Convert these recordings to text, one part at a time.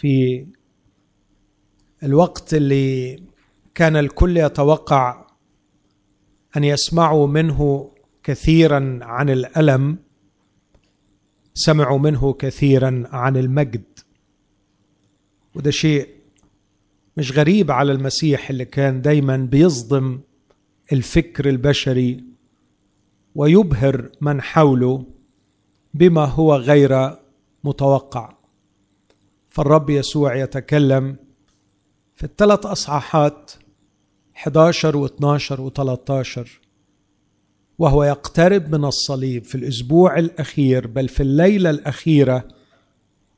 في الوقت اللي كان الكل يتوقع أن يسمعوا منه كثيرا عن الألم سمعوا منه كثيرا عن المجد. وده شيء مش غريب على المسيح اللي كان دايما بيصدم الفكر البشري ويبهر من حوله بما هو غير متوقع. فالرب يسوع يتكلم في الثلاث أصحاحات 11 و12 و13 وهو يقترب من الصليب في الأسبوع الأخير بل في الليلة الأخيرة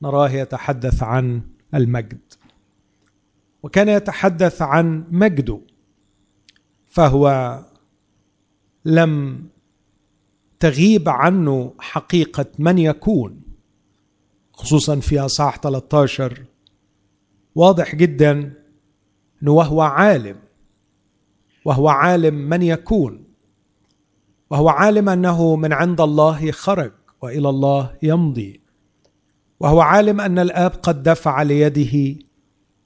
نراه يتحدث عن المجد. وكان يتحدث عن مجده فهو لم تغيب عنه حقيقة من يكون. خصوصا في اصحاح 13 واضح جدا إنه وهو عالم. وهو عالم من يكون. وهو عالم أنه من عند الله خرج وإلى الله يمضي. وهو عالم أن الآب قد دفع ليده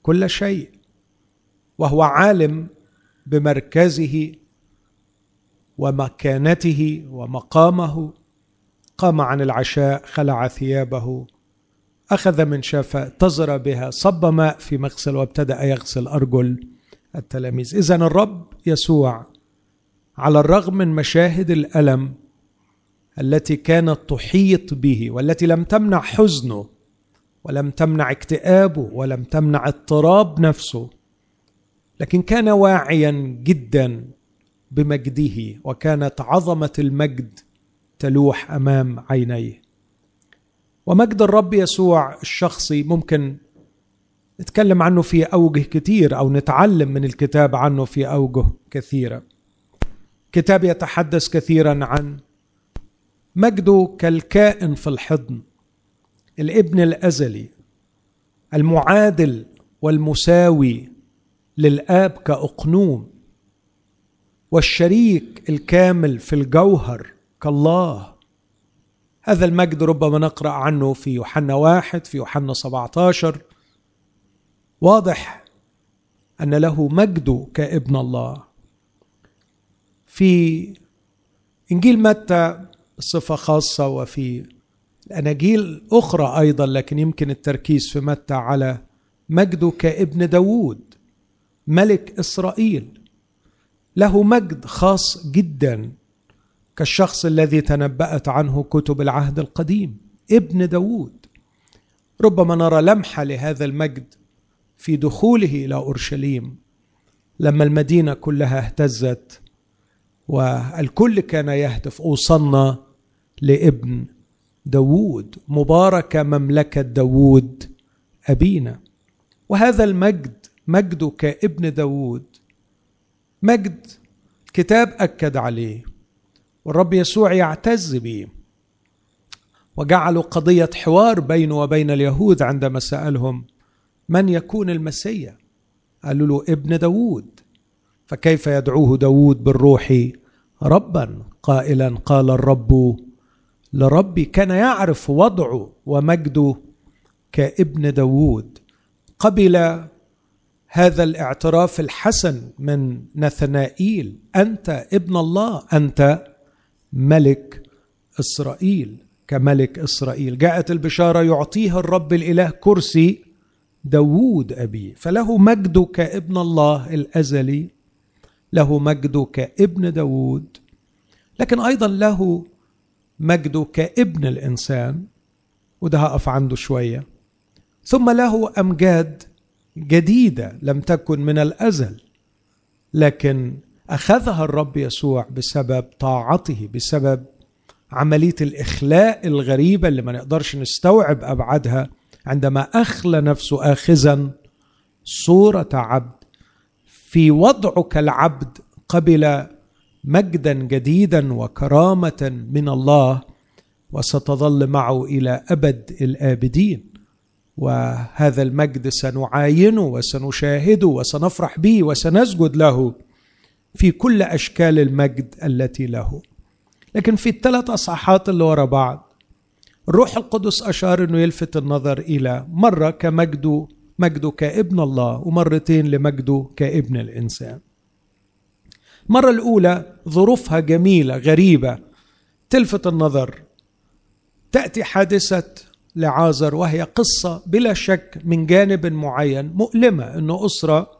كل شيء. وهو عالم بمركزه ومكانته ومقامه. قام عن العشاء خلع ثيابه. أخذ من شفاء تزر بها صب ماء في مغسل وابتدأ يغسل أرجل التلاميذ. إذا الرب يسوع على الرغم من مشاهد الألم التي كانت تحيط به والتي لم تمنع حزنه ولم تمنع اكتئابه ولم تمنع اضطراب نفسه لكن كان واعيا جدا بمجده وكانت عظمة المجد تلوح أمام عينيه. ومجد الرب يسوع الشخصي ممكن نتكلم عنه في أوجه كتير أو نتعلم من الكتاب عنه في أوجه كثيرة. كتاب يتحدث كثيرا عن مجده كالكائن في الحضن الابن الأزلي المعادل والمساوي للآب كأقنوم والشريك الكامل في الجوهر كالله. هذا المجد ربما نقرأ عنه في يوحنا واحد في يوحنا 17 واضح أن له مجد كابن الله. في إنجيل متى بصفه خاصة وفي الأناجيل أخرى أيضا لكن يمكن التركيز في متى على مجده كابن داوود ملك إسرائيل. له مجد خاص جدا. كالشخص الذي تنبأت عنه كتب العهد القديم ابن داوود ربما نرى لمحة لهذا المجد في دخوله إلى أورشليم لما المدينة كلها اهتزت والكل كان يهتف أوصلنا لابن داوود مبارك مملكة داوود أبينا. وهذا المجد مجده كابن داوود مجد كتاب أكد عليه. والرب يسوع يعتز به وجعلوا قضية حوار بينه وبين اليهود عندما سألهم من يكون المسيا قالوا له ابن داود فكيف يدعوه داود بالروح؟ ربا قائلا قال الرب لربي كان يعرف وضعه ومجده كابن داود قبل هذا الاعتراف الحسن من نثنائيل أنت ابن الله أنت ملك إسرائيل كملك إسرائيل. جاءت البشارة يعطيها الرب الإله كرسي داوود ابيه فله مجد كابن الله الأزلي له مجد كابن داوود. لكن أيضا له مجد كابن الإنسان وده هقف عنده شوية. ثم له أمجاد جديدة لم تكن من الأزل لكن أخذها الرب يسوع بسبب طاعته بسبب عملية الإخلاء الغريبة اللي ما نقدرش نستوعب أبعادها عندما أخلى نفسه اخذا صورة عبد في وضعه كالعبد قبل مجدا جديدا وكرامة من الله وستظل معه إلى أبد الآبدين. وهذا المجد سنعاينه وسنشاهده وسنفرح به وسنسجد له. في كل أشكال المجد التي له. لكن في الثلاث أصحاحات اللي ورا بعض الروح القدس أشار أنه يلفت النظر إلى مرة كمجده مجده كابن الله ومرتين لمجده كابن الإنسان. المرة الأولى ظروفها جميلة غريبة تلفت النظر. تأتي حادثة لعازر وهي قصة بلا شك من جانب معين مؤلمة أنه أسرة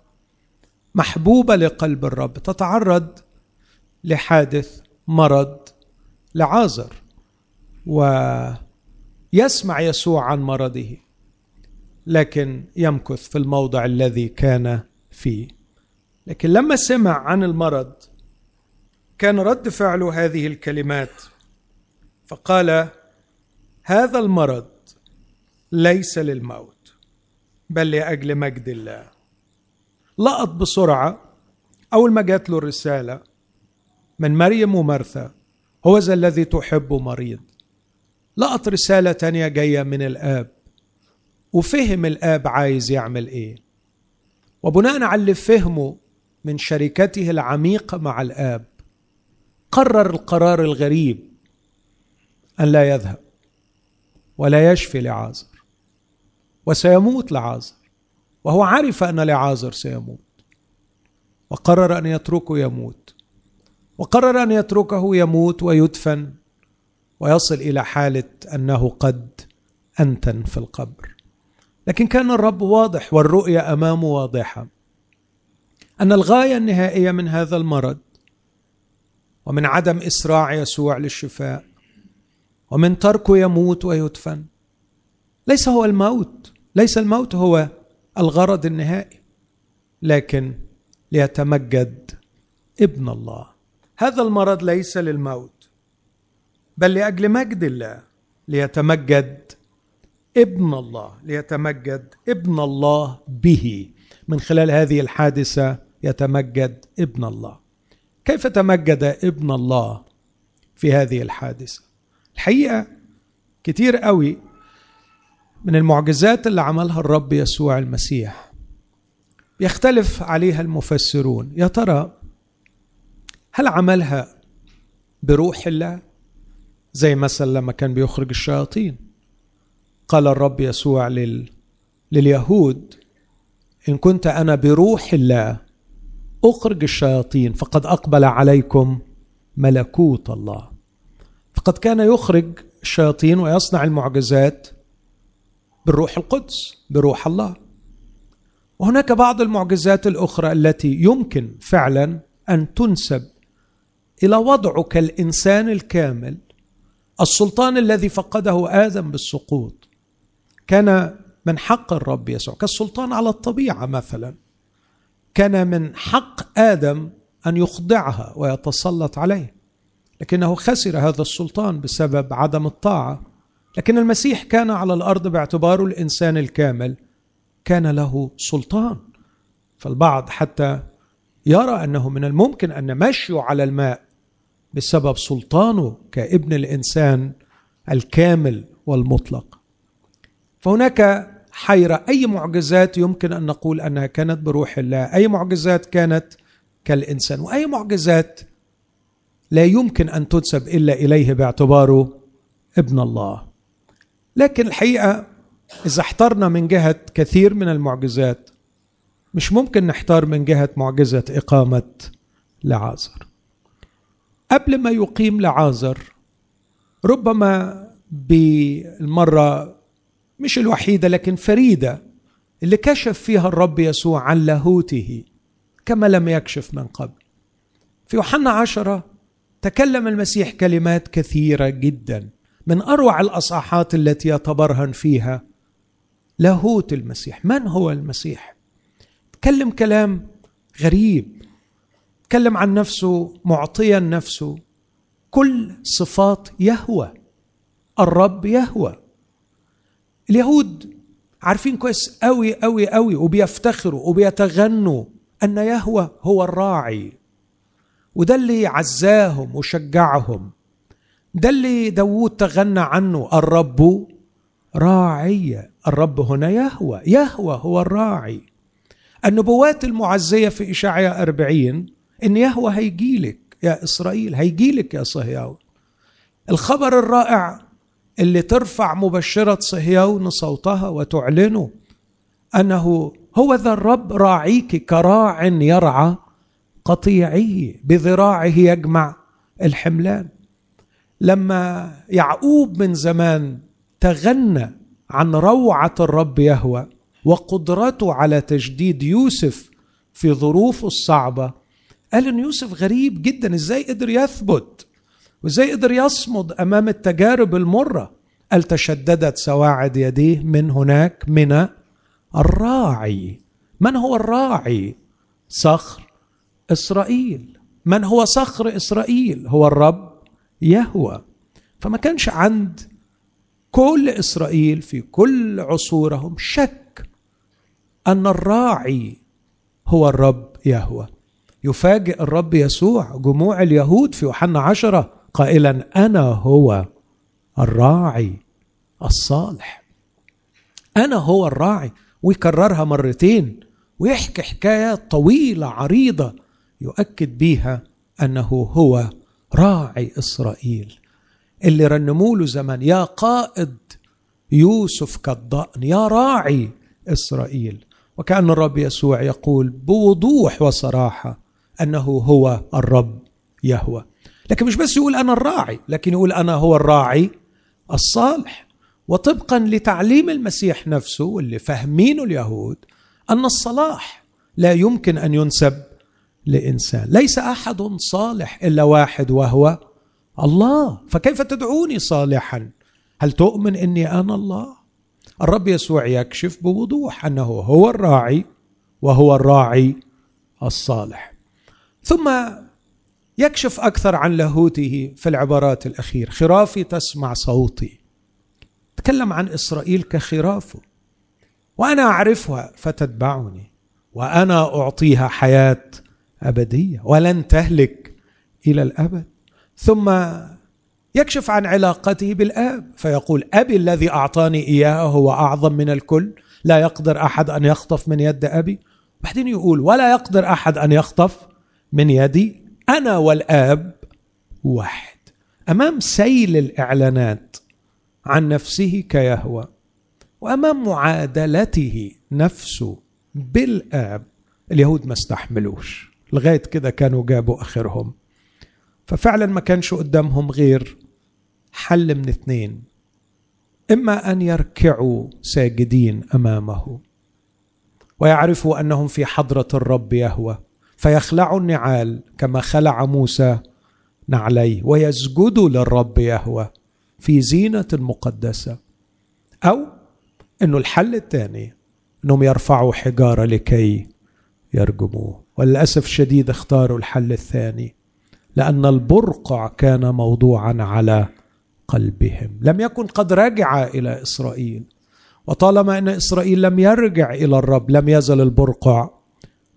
محبوبة لقلب الرب تتعرض لحادث مرض لعازر ويسمع يسوع عن مرضه لكن يمكث في الموضع الذي كان فيه. لكن لما سمع عن المرض كان رد فعله هذه الكلمات فقال هذا المرض ليس للموت بل لأجل مجد الله. لقط بسرعة أول ما جات له الرسالة من مريم ومرثا هو ذا الذي تحب مريض. لقط رسالة تانية جاية من الآب وفهم الآب عايز يعمل إيه. وبناء على اللي فهمه من شركته العميقة مع الآب قرر القرار الغريب أن لا يذهب ولا يشفي لعازر وسيموت لعازر. وهو عرف أن لعازر سيموت وقرر أن يتركه يموت وقرر أن يتركه يموت ويدفن ويصل إلى حالة أنه قد أنتن في القبر. لكن كان الرب واضح والرؤيه أمامه واضحة أن الغاية النهائية من هذا المرض ومن عدم إسراع يسوع للشفاء ومن تركه يموت ويدفن ليس هو الموت ليس الموت هو الغرض النهائي لكن ليتمجد ابن الله. هذا المرض ليس للموت بل لأجل مجد الله ليتمجد ابن الله ليتمجد ابن الله به. من خلال هذه الحادثة يتمجد ابن الله. كيف تمجد ابن الله في هذه الحادثة؟ الحقيقة كتير قوي من المعجزات اللي عملها الرب يسوع المسيح. يختلف عليها المفسرون. يا ترى هل عملها بروح الله؟ زي مثلا لما كان بيخرج الشياطين. قال الرب يسوع لل... لليهود إن كنت أنا بروح الله أخرج الشياطين فقد أقبل عليكم ملكوت الله. فقد كان يخرج الشياطين ويصنع المعجزات بالروح القدس بروح الله. وهناك بعض المعجزات الأخرى التي يمكن فعلا أن تنسب إلى وضعه كالانسان الكامل. السلطان الذي فقده آدم بالسقوط كان من حق الرب يسوع كالسلطان على الطبيعة مثلا. كان من حق آدم أن يخضعها ويتسلط عليه لكنه خسر هذا السلطان بسبب عدم الطاعة. لكن المسيح كان على الأرض باعتباره الإنسان الكامل كان له سلطان. فالبعض حتى يرى أنه من الممكن أن مشيه على الماء بسبب سلطانه كابن الإنسان الكامل والمطلق. فهناك حيرة أي معجزات يمكن أن نقول أنها كانت بروح الله؟ أي معجزات كانت كالإنسان؟ وأي معجزات لا يمكن أن تنسب إلا إليه باعتباره ابن الله؟ لكن الحقيقة إذا احترنا من جهة كثير من المعجزات مش ممكن نحتار من جهة معجزة إقامة لعازر. قبل ما يقيم لعازر ربما بالمرة مش الوحيدة لكن فريدة اللي كشف فيها الرب يسوع عن لاهوته كما لم يكشف من قبل. في يوحنا عشرة تكلم المسيح كلمات كثيرة جدا. من أروع الأصحاحات التي يتبرهن فيها لاهوت المسيح. من هو المسيح؟ تكلم كلام غريب تكلم عن نفسه معطيا نفسه كل صفات يهوى الرب يهوى. اليهود عارفين كويس قوي قوي قوي وبيفتخروا وبيتغنوا أن يهوى هو الراعي وده اللي عزاهم وشجعهم. ده اللي داوود تغنى عنه الرب راعي. الرب هنا يهوى يهوى هو الراعي. النبوات المعزية في إشاعية أربعين إن يهوى هيجيلك يا إسرائيل هيجيلك يا صهيون. الخبر الرائع اللي ترفع مبشرة صهيون صوتها وتعلنه أنه هو ذا الرب راعيك كراع يرعى قطيعه بذراعه يجمع الحملان. لما يعقوب من زمان تغنى عن روعة الرب يهوى وقدرته على تجديد يوسف في ظروفه الصعبة قال إن يوسف غريب جدا إزاي قدر يثبت؟ وإزاي قدر يصمد أمام التجارب المرة؟ قال تشددت سواعد يديه من هناك من الراعي. من هو الراعي؟ صخر إسرائيل. من هو صخر إسرائيل؟ هو الرب. يهوى. فما كانش عند كل إسرائيل في كل عصورهم شك أن الراعي هو الرب يهوى. يفاجئ الرب يسوع جموع اليهود في يوحنا عشرة قائلا أنا هو الراعي الصالح. أنا هو الراعي. ويكررها مرتين ويحكي حكايات طويلة عريضة يؤكد بيها أنه هو راعي إسرائيل اللي رنموا له زمان يا قائد يوسف كالضأن يا راعي إسرائيل. وكأن الرب يسوع يقول بوضوح وصراحة أنه هو الرب يهوى. لكن مش بس يقول أنا الراعي لكن يقول أنا هو الراعي الصالح. وطبقا لتعليم المسيح نفسه واللي فاهمينه اليهود أن الصلاح لا يمكن أن ينسب لإنسان. ليس أحد صالح إلا واحد وهو الله. فكيف تدعوني صالحا؟ هل تؤمن إني أنا الله؟ الرب يسوع يكشف بوضوح أنه هو الراعي وهو الراعي الصالح. ثم يكشف أكثر عن لاهوته في العبارات الاخيره خرافي تسمع صوتي. تكلم عن إسرائيل كخرافه. وأنا أعرفها فتتبعني. وأنا أعطيها حياة أبدية ولن تهلك إلى الأبد. ثم يكشف عن علاقته بالآب فيقول أبي الذي أعطاني إياه هو أعظم من الكل لا يقدر أحد أن يخطف من يد أبي. بعدين يقول ولا يقدر أحد أن يخطف من يدي أنا والآب واحد. أمام سيل الإعلانات عن نفسه كيهوى وأمام معادلته نفسه بالآب اليهود ما استحملوش. لغاية كده كانوا جابوا آخرهم. ففعلا ما كانش قدامهم غير حل من اثنين إما أن يركعوا ساجدين أمامه ويعرفوا أنهم في حضرة الرب يهوى فيخلعوا النعال كما خلع موسى نعليه ويسجدوا للرب يهوى في زينة مقدسة. أو أنه الحل الثاني أنهم يرفعوا حجارة لكي يرجموه. وللأسف الشديد اختاروا الحل الثاني لأن البرقع كان موضوعا على قلبهم. لم يكن قد رجع إلى إسرائيل. وطالما أن إسرائيل لم يرجع إلى الرب لم يزل البرقع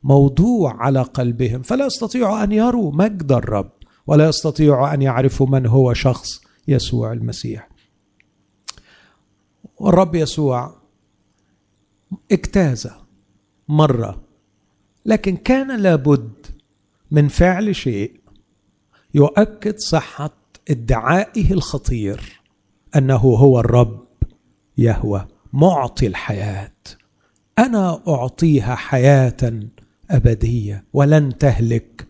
موضوع على قلبهم. فلا يستطيعوا أن يروا مجد الرب ولا يستطيعوا أن يعرفوا من هو شخص يسوع المسيح. والرب يسوع اجتاز مرة لكن كان لابد من فعل شيء يؤكد صحة ادعائه الخطير أنه هو الرب يهوى معطي الحياة. أنا أعطيها حياة أبدية ولن تهلك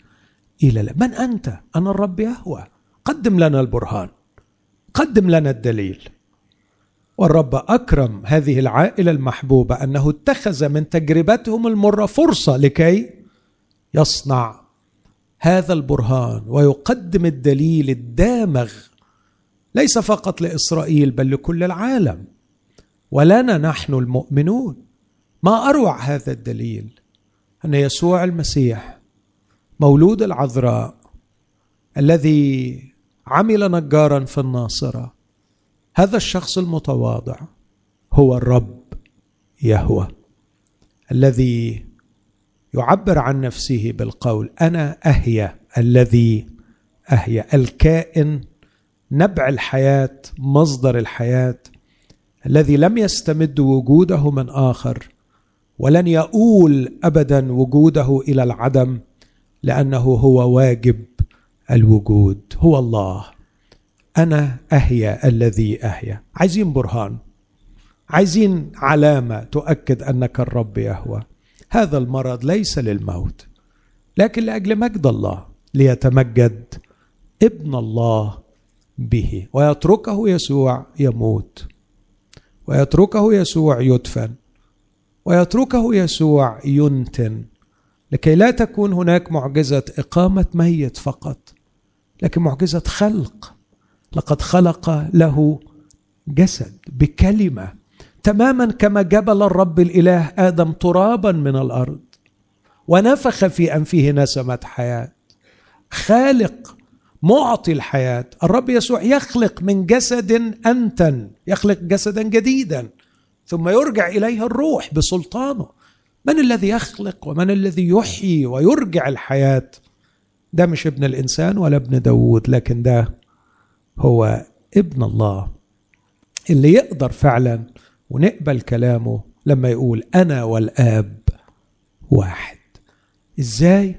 إلى لا. من أنت؟ أنا الرب يهوى. قدم لنا البرهان. قدم لنا الدليل. والرب أكرم هذه العائلة المحبوبة أنه اتخذ من تجربتهم المرة فرصة لكي يصنع هذا البرهان ويقدم الدليل الدامغ ليس فقط لإسرائيل بل لكل العالم. ولنا نحن المؤمنون. ما أروع هذا الدليل؟ أن يسوع المسيح مولود العذراء الذي عمل نجارا في الناصرة. هذا الشخص المتواضع هو الرب يهوى الذي يعبر عن نفسه بالقول أنا اهيا الذي اهيا الكائن نبع الحياة مصدر الحياة الذي لم يستمد وجوده من آخر ولن يؤول ابدا وجوده إلى العدم لأنه هو واجب الوجود هو الله. أنا أهيا الذي أهيا. عايزين برهان. عايزين علامة تؤكد أنك الرب يهوى. هذا المرض ليس للموت لكن لأجل مجد الله ليتمجد ابن الله به. ويتركه يسوع يموت. ويتركه يسوع يدفن. ويتركه يسوع ينتن. لكي لا تكون هناك معجزة إقامة ميت فقط لكن معجزة خلق. لقد خلق له جسد بكلمة تماما كما جبل الرب الإله آدم ترابا من الأرض ونفخ في أنفه نسمة حياة. خالق معطي الحياة. الرب يسوع يخلق من جسد انتن يخلق جسدا جديدا ثم يرجع اليه الروح بسلطانه. من الذي يخلق ومن الذي يحيي ويرجع الحياة؟ ده مش ابن الإنسان ولا ابن داود لكن ده هو ابن الله. اللي يقدر فعلا ونقبل كلامه لما يقول أنا والآب واحد. إزاي؟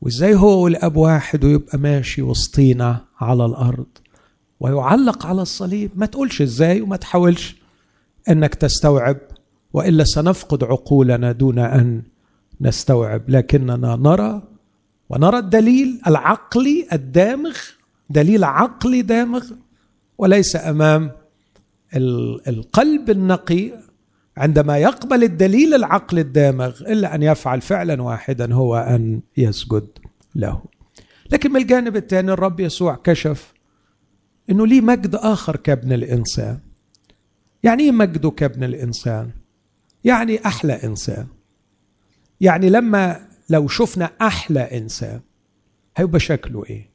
وإزاي هو والآب واحد ويبقى ماشي وسطينا على الأرض ويعلق على الصليب؟ ما تقولش إزاي وما تحاولش إنك تستوعب وإلا سنفقد عقولنا دون أن نستوعب. لكننا نرى ونرى الدليل العقلي الدامغ دليل عقلي دامغ وليس أمام القلب النقي عندما يقبل الدليل العقل الدامغ إلا أن يفعل فعلا واحدا هو أن يسجد له. لكن من الجانب الثاني الرب يسوع كشف إنه ليه مجد آخر كابن الإنسان. يعني إيه مجده كابن الإنسان؟ يعني أحلى إنسان. يعني لما لو شفنا أحلى إنسان هيبقى شكله إيه؟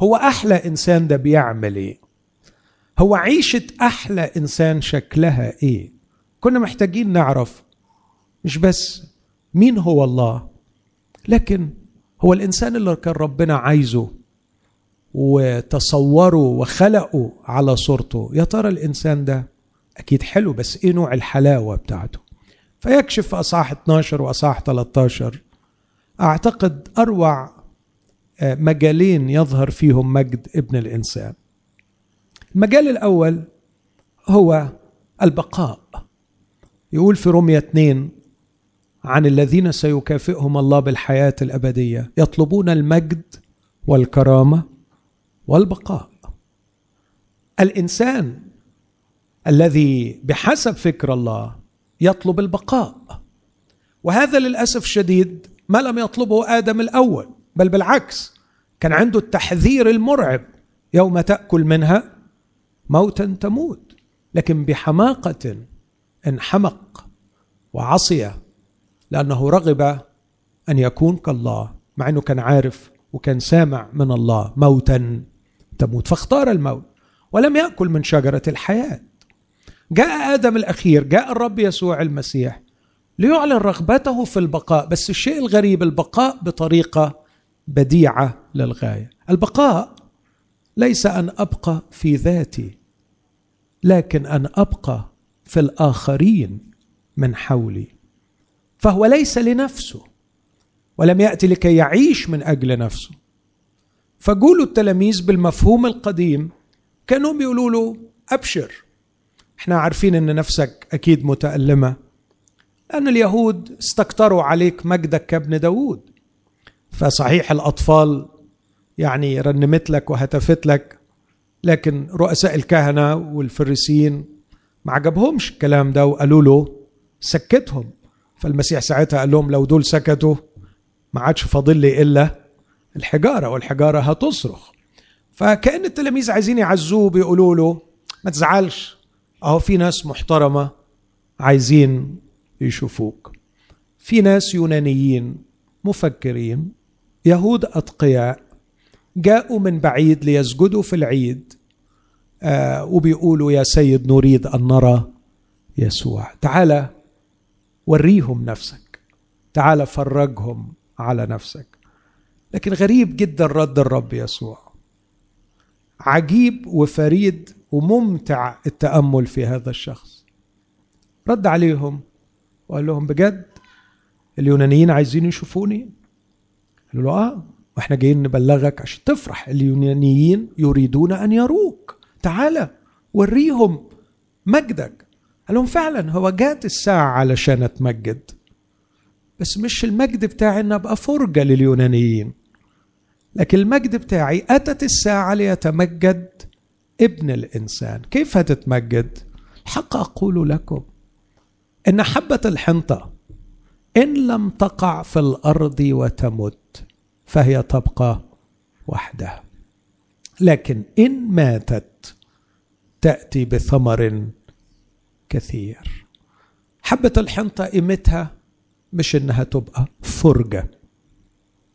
هو أحلى إنسان ده بيعمل إيه؟ هو عيشة أحلى إنسان شكلها إيه؟ كنا محتاجين نعرف مش بس مين هو الله لكن هو الإنسان اللي كان ربنا عايزه وتصوره وخلقه على صورته يا ترى الإنسان ده أكيد حلو بس إيه نوع الحلاوة بتاعته فيكشف في أصحاح 12 وأصحاح 13 أعتقد أروع مجالين يظهر فيهم مجد ابن الإنسان. المجال الأول هو البقاء. يقول في رمية 2 عن الذين سيكافئهم الله بالحياة الأبدية يطلبون المجد والكرامة والبقاء. الإنسان الذي بحسب فكر الله يطلب البقاء. وهذا للأسف الشديد ما لم يطلبه آدم الأول. بل بالعكس كان عنده التحذير المرعب يوم تأكل منها موتا تموت. لكن بحماقة انحمق وعصي لأنه رغب أن يكون كالله مع إنه كان عارف وكان سامع من الله موتا تموت. فاختار الموت ولم يأكل من شجرة الحياة. جاء آدم الأخير جاء الرب يسوع المسيح ليعلن رغبته في البقاء بس الشيء الغريب البقاء بطريقة بديعة للغاية. البقاء ليس أن أبقى في ذاتي لكن أن أبقى في الآخرين من حولي. فهو ليس لنفسه ولم يأتي لكي يعيش من أجل نفسه. فقولوا التلاميذ بالمفهوم القديم كانوا بيقولوا له أبشر. إحنا عارفين إن نفسك أكيد متألمة لأن اليهود استكتروا عليك مجدك كابن داوود. فصحيح الأطفال يعني رنمت لك وهتفت لك لكن رؤساء الكهنة والفريسيين ما عجبهمش الكلام ده وقالوا له سكتهم. فالمسيح ساعتها قال لهم لو دول سكتوا ما عادش فاضل لي إلا الحجارة والحجارة هتصرخ. فكأن التلاميذ عايزين يعزوه بيقولوا له ما تزعلش أهو في ناس محترمة عايزين يشوفوك. في ناس يونانيين مفكرين يهود أتقياء جاءوا من بعيد ليسجدوا في العيد آه وبيقولوا يا سيد نريد أن نرى يسوع. تعال وريهم نفسك تعال فرجهم على نفسك. لكن غريب جدا رد الرب يسوع. عجيب وفريد وممتع التأمل في هذا الشخص. رد عليهم وقال لهم بجد اليونانيين عايزين يشوفوني؟ قالوا له آه وإحنا جايين نبلغك عشان تفرح. اليونانيين يريدون أن يروك. تعالى وريهم مجدك. قال لهم فعلا هو جات الساعة علشان أتمجد بس مش المجد بتاعي أن أبقى فرجة لليونانيين. لكن المجد بتاعي أتت الساعة ليتمجد ابن الإنسان. كيف هتتمجد؟ الحق أقول لكم إن حبة الحنطة إن لم تقع في الأرض وتمت فهي تبقى وحدها لكن إن ماتت تأتي بثمر كثير. حبة الحنطة قيمتها مش إنها تبقى فرجة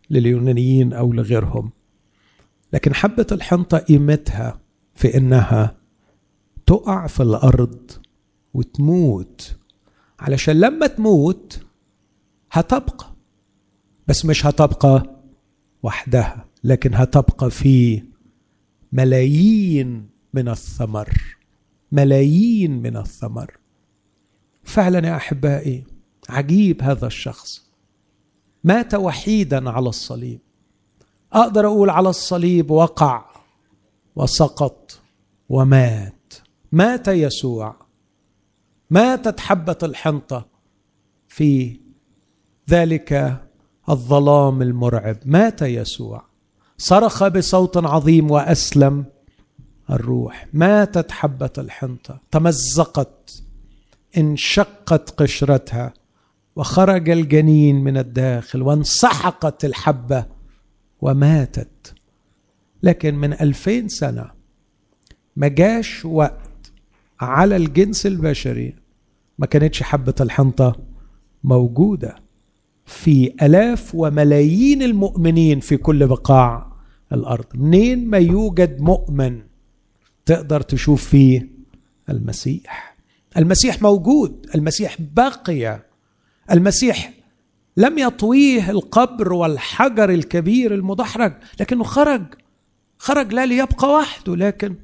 لليونانيين أو لغيرهم لكن حبة الحنطة قيمتها في إنها تقع في الأرض وتموت. علشان لما تموت هتبقى بس مش هتبقى وحدها لكن هتبقى في ملايين من الثمر ملايين من الثمر. فعلا يا أحبائي عجيب هذا الشخص. مات وحيدا على الصليب. أقدر أقول على الصليب وقع وسقط ومات. مات يسوع. ماتت حبة الحنطة في ذلك الظلام المرعب. مات يسوع. صرخ بصوت عظيم وأسلم الروح. ماتت حبة الحنطة. تمزقت. انشقت قشرتها. وخرج الجنين من الداخل. وانسحقت الحبة. وماتت. لكن من ألفين سنة ما جاش وقت على الجنس البشري ما كانتش حبة الحنطة موجودة. في ألاف وملايين المؤمنين في كل بقاع الأرض. منين ما يوجد مؤمن تقدر تشوف فيه المسيح. المسيح موجود المسيح بقي المسيح لم يطويه القبر والحجر الكبير المدحرج لكنه خرج خرج لا ليبقى وحده لكن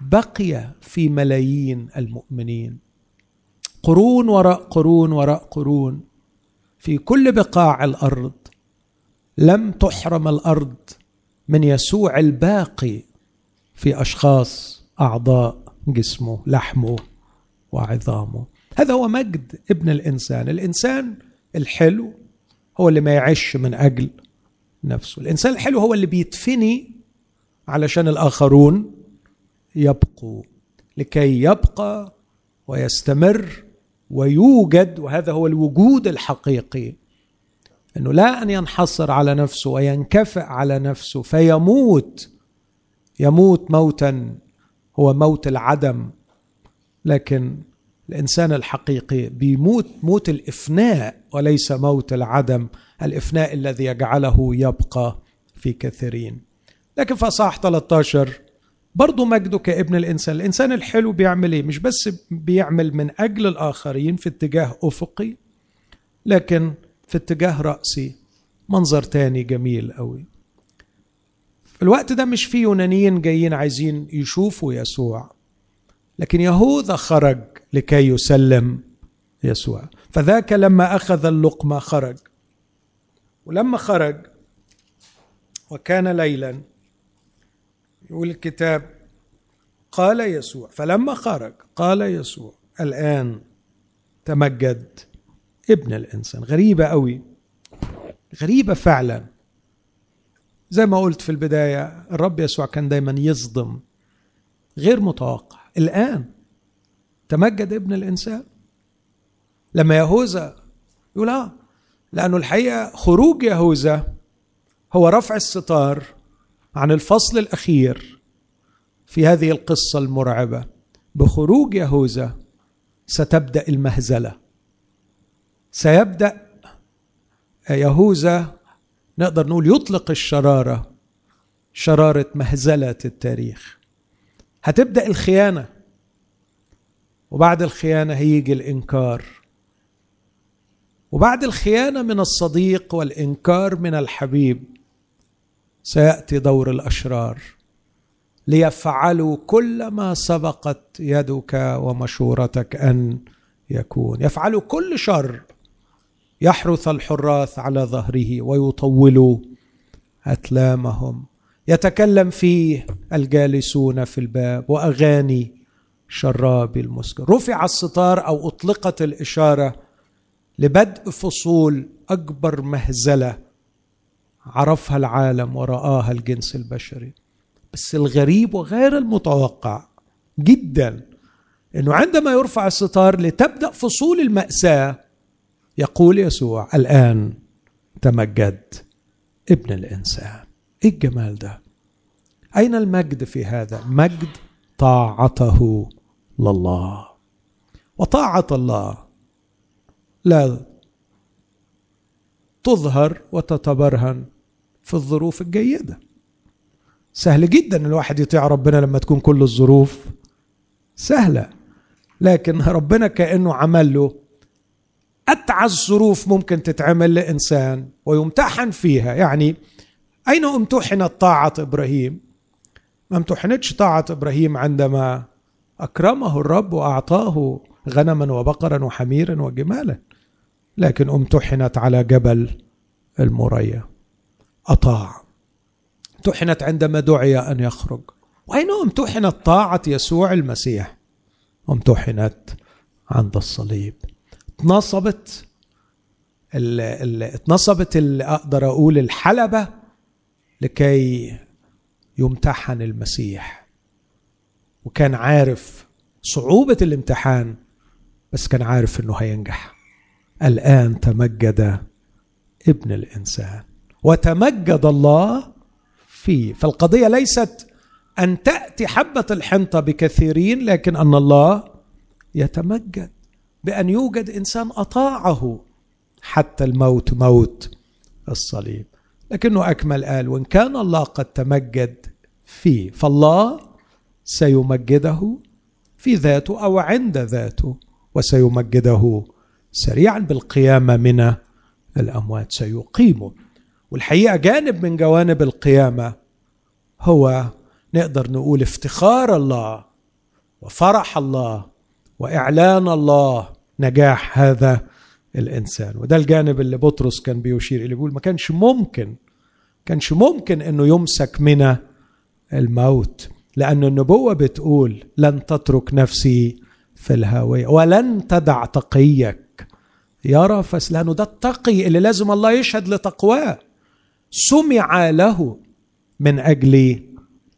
بقي في ملايين المؤمنين. قرون وراء قرون وراء قرون في كل بقاع الأرض لم تحرم الأرض من يسوع الباقي في أشخاص أعضاء جسمه لحمه وعظامه. هذا هو مجد ابن الإنسان. الإنسان الحلو هو اللي ما يعيش من أجل نفسه. الإنسان الحلو هو اللي بيتفني علشان الآخرون يبقوا لكي يبقى ويستمر ويوجد وهذا هو الوجود الحقيقي إنه لا أن ينحصر على نفسه وينكفئ على نفسه فيموت يموت موتا هو موت العدم. لكن الإنسان الحقيقي بيموت موت الإفناء وليس موت العدم الإفناء الذي يجعله يبقى في كثيرين. لكن في اصحاح 13 برضه مجده كابن الإنسان. الإنسان الحلو بيعمل إيه؟ مش بس بيعمل من أجل الآخرين في اتجاه أفقي لكن في اتجاه رأسي. منظر تاني جميل قوي في الوقت ده مش في يونانيين جايين عايزين يشوفوا يسوع لكن يهوذا خرج لكي يسلم يسوع. فذاك لما أخذ اللقمة خرج. ولما خرج وكان ليلا يقول الكتاب قال يسوع فلما خرج قال يسوع الآن تمجد ابن الإنسان. غريبة قوي غريبة فعلا. زي ما قلت في البداية الرب يسوع كان دايما يصدم غير متوقع. الآن تمجد ابن الإنسان. لما يهوذا يقول آه لأنه الحقيقة خروج يهوذا هو رفع الستار عن الفصل الأخير في هذه القصة المرعبة. بخروج يهوذا ستبدأ المهزلة. سيبدأ يهوذا نقدر نقول يطلق الشرارة شرارة مهزلة التاريخ. هتبدأ الخيانة وبعد الخيانة هيجي الإنكار. وبعد الخيانة من الصديق والإنكار من الحبيب. سيأتي دور الأشرار ليفعلوا كل ما سبقت يدك ومشورتك أن يكون. يفعلوا كل شر. يحرث الحراث على ظهره ويطولوا أتلامهم. يتكلم فيه الجالسون في الباب وأغاني شراب المسكر. رفع الستار أو أطلقت الإشارة لبدء فصول أكبر مهزلة عرفها العالم ورآها الجنس البشري. بس الغريب وغير المتوقع جدا إنه عندما يرفع الستار لتبدأ فصول المأساة يقول يسوع الآن تمجد ابن الإنسان. إيه الجمال ده؟ أين المجد في هذا؟ مجد طاعته لله. وطاعة الله لا تظهر وتتبرهن في الظروف الجيدة. سهل جدا الواحد يطيع ربنا لما تكون كل الظروف سهلة. لكن ربنا كأنه عمل له اتعس ظروف ممكن تتعمل لإنسان ويمتحن فيها. يعني أين امتحنت طاعة إبراهيم؟ ما امتحنتش طاعة إبراهيم عندما أكرمه الرب وأعطاه غنما وبقرا وحميرا وجمالا لكن أمتحنت على جبل المريا. أطاع. امتحنت عندما دعي أن يخرج. وأين امتحنت طاعة يسوع المسيح. امتحنت عند الصليب. اتنصبت اتنصبت اللي أقدر أقول الحلبة لكي يمتحن المسيح. وكان عارف صعوبة الامتحان بس كان عارف إنه هينجح. الآن تمجد ابن الإنسان. وتمجد الله فيه فالقضية ليست أن تأتي حبة الحنطة بكثيرين لكن أن الله يتمجد بأن يوجد إنسان أطاعه حتى الموت موت الصليب. لكنه أكمل قال وإن كان الله قد تمجد فيه فالله سيمجده في ذاته أو عند ذاته وسيمجده سريعا بالقيامة من الأموات سيقيمه. والحقيقة جانب من جوانب القيامة هو نقدر نقول افتخار الله وفرح الله وإعلان الله نجاح هذا الإنسان. وده الجانب اللي بطرس كان بيشير إليه بيقول ما كانش ممكن كانش ممكن إنه يمسك من الموت لأن النبوة بتقول لن تترك نفسي في الهاوية ولن تدع تقيك. يرى فس لأنه ده التقي اللي لازم الله يشهد لتقواه. سمع له من أجل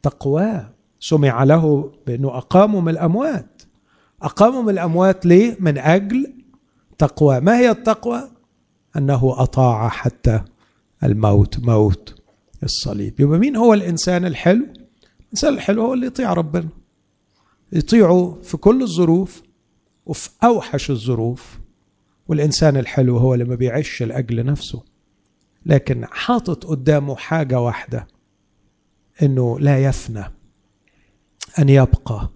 تقواه سمع له بأنه أقاموا من الأموات. أقاموا من الأموات ليه؟ من أجل تقوى. ما هي التقوى؟ أنه أطاع حتى الموت موت الصليب. يبقى مين هو الإنسان الحلو؟ الإنسان الحلو هو اللي يطيع ربنا. يطيعه في كل الظروف وفي أوحش الظروف. والإنسان الحلو هو اللي ما بيعيش لأجل نفسه. لكن حاطط قدامه حاجة واحدة إنه لا يفنى أن يبقى.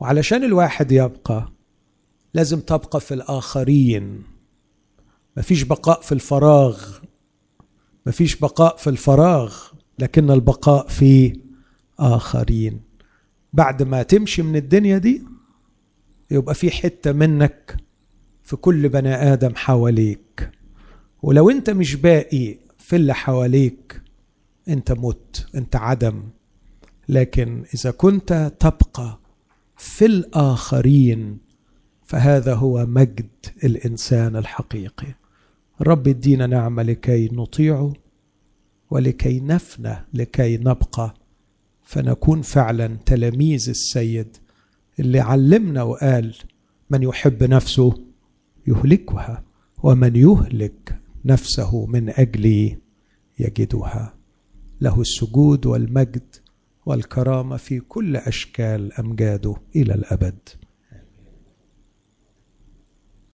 وعلشان الواحد يبقى لازم تبقى في الآخرين. مفيش بقاء في الفراغ. مفيش بقاء في الفراغ لكن البقاء في آخرين. بعد ما تمشي من الدنيا دي يبقى في حتة منك في كل بني آدم حواليك. ولو انت مش باقي في اللي حواليك انت مت انت عدم. لكن إذا كنت تبقى في الآخرين فهذا هو مجد الإنسان الحقيقي. رب يدينا نعمة لكي نطيعه ولكي نفنى لكي نبقى. فنكون فعلا تلاميذ السيد اللي علمنا وقال من يحب نفسه يهلكها ومن يهلك نفسه من اجلي يجدها. له السجود والمجد والكرامة في كل أشكال أمجاده إلى الأبد.